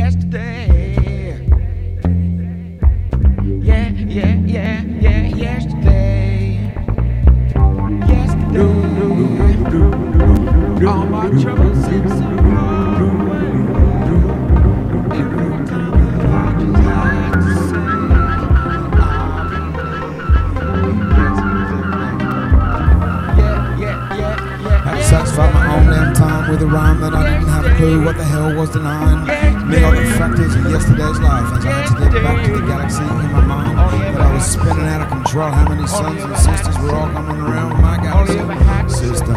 yesterday. Yeah, yeah, yeah, yeah, yesterday. Yesterday. All my troubles seem so I didn't have a clue what the hell was denying. Me all the factors of yesterday's life as I had to get back to the galaxy in my mind. But I was spinning out of control. How many sons and sisters were all coming around my galaxy system?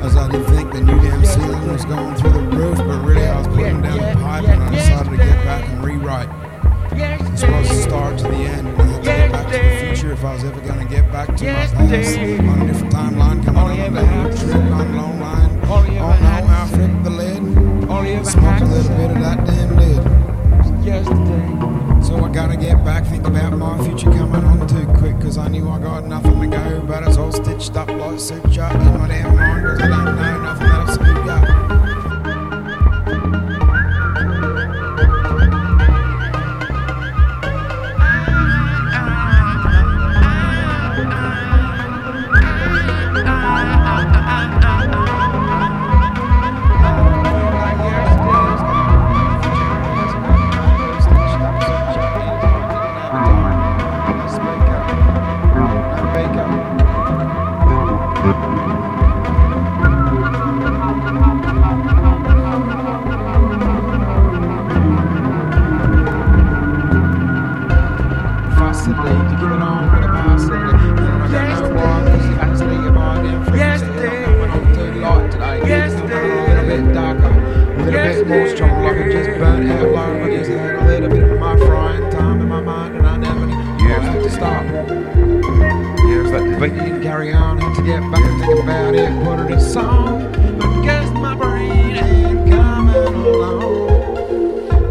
As I didn't think the new damn ceiling was going through the roof, but really I was putting down the pipe and I decided to get back and rewrite. This was the start to the end. and I had to get back to the future if I was ever going to get back to my past. On a different timeline, coming on hard trip on a long line. Smoked a little bit of that damn lid. yesterday. So I gotta get back, think about my future coming on too quick. Cause I knew I got nothing to go, but it's all stitched up like suit shut in my damn mind. Cause I don't know nothing that'll speak up. Get back and think about it, put it in song. But guess my brain ain't coming along.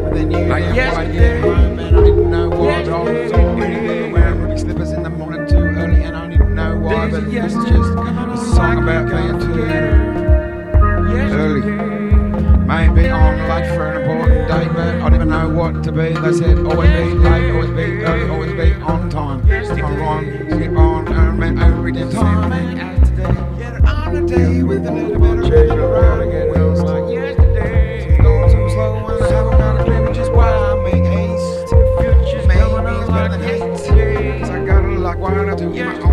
But then you Like yesterday. home, and I didn't know why. But I was already wearing ruby slippers in the morning too early, and I didn't know why. But this is just a song about being too I'm late for an important date, but I didn't know what to be. They said always be late, always be early, always be on time. Stick on rhyme, skip on, and every damn time. Get on a day with a little bit of change around and get it like yesterday. Going too slow and I haven't got a clue, which why I make haste. Maybe it's better than hate. Cause I got a lot why I do my own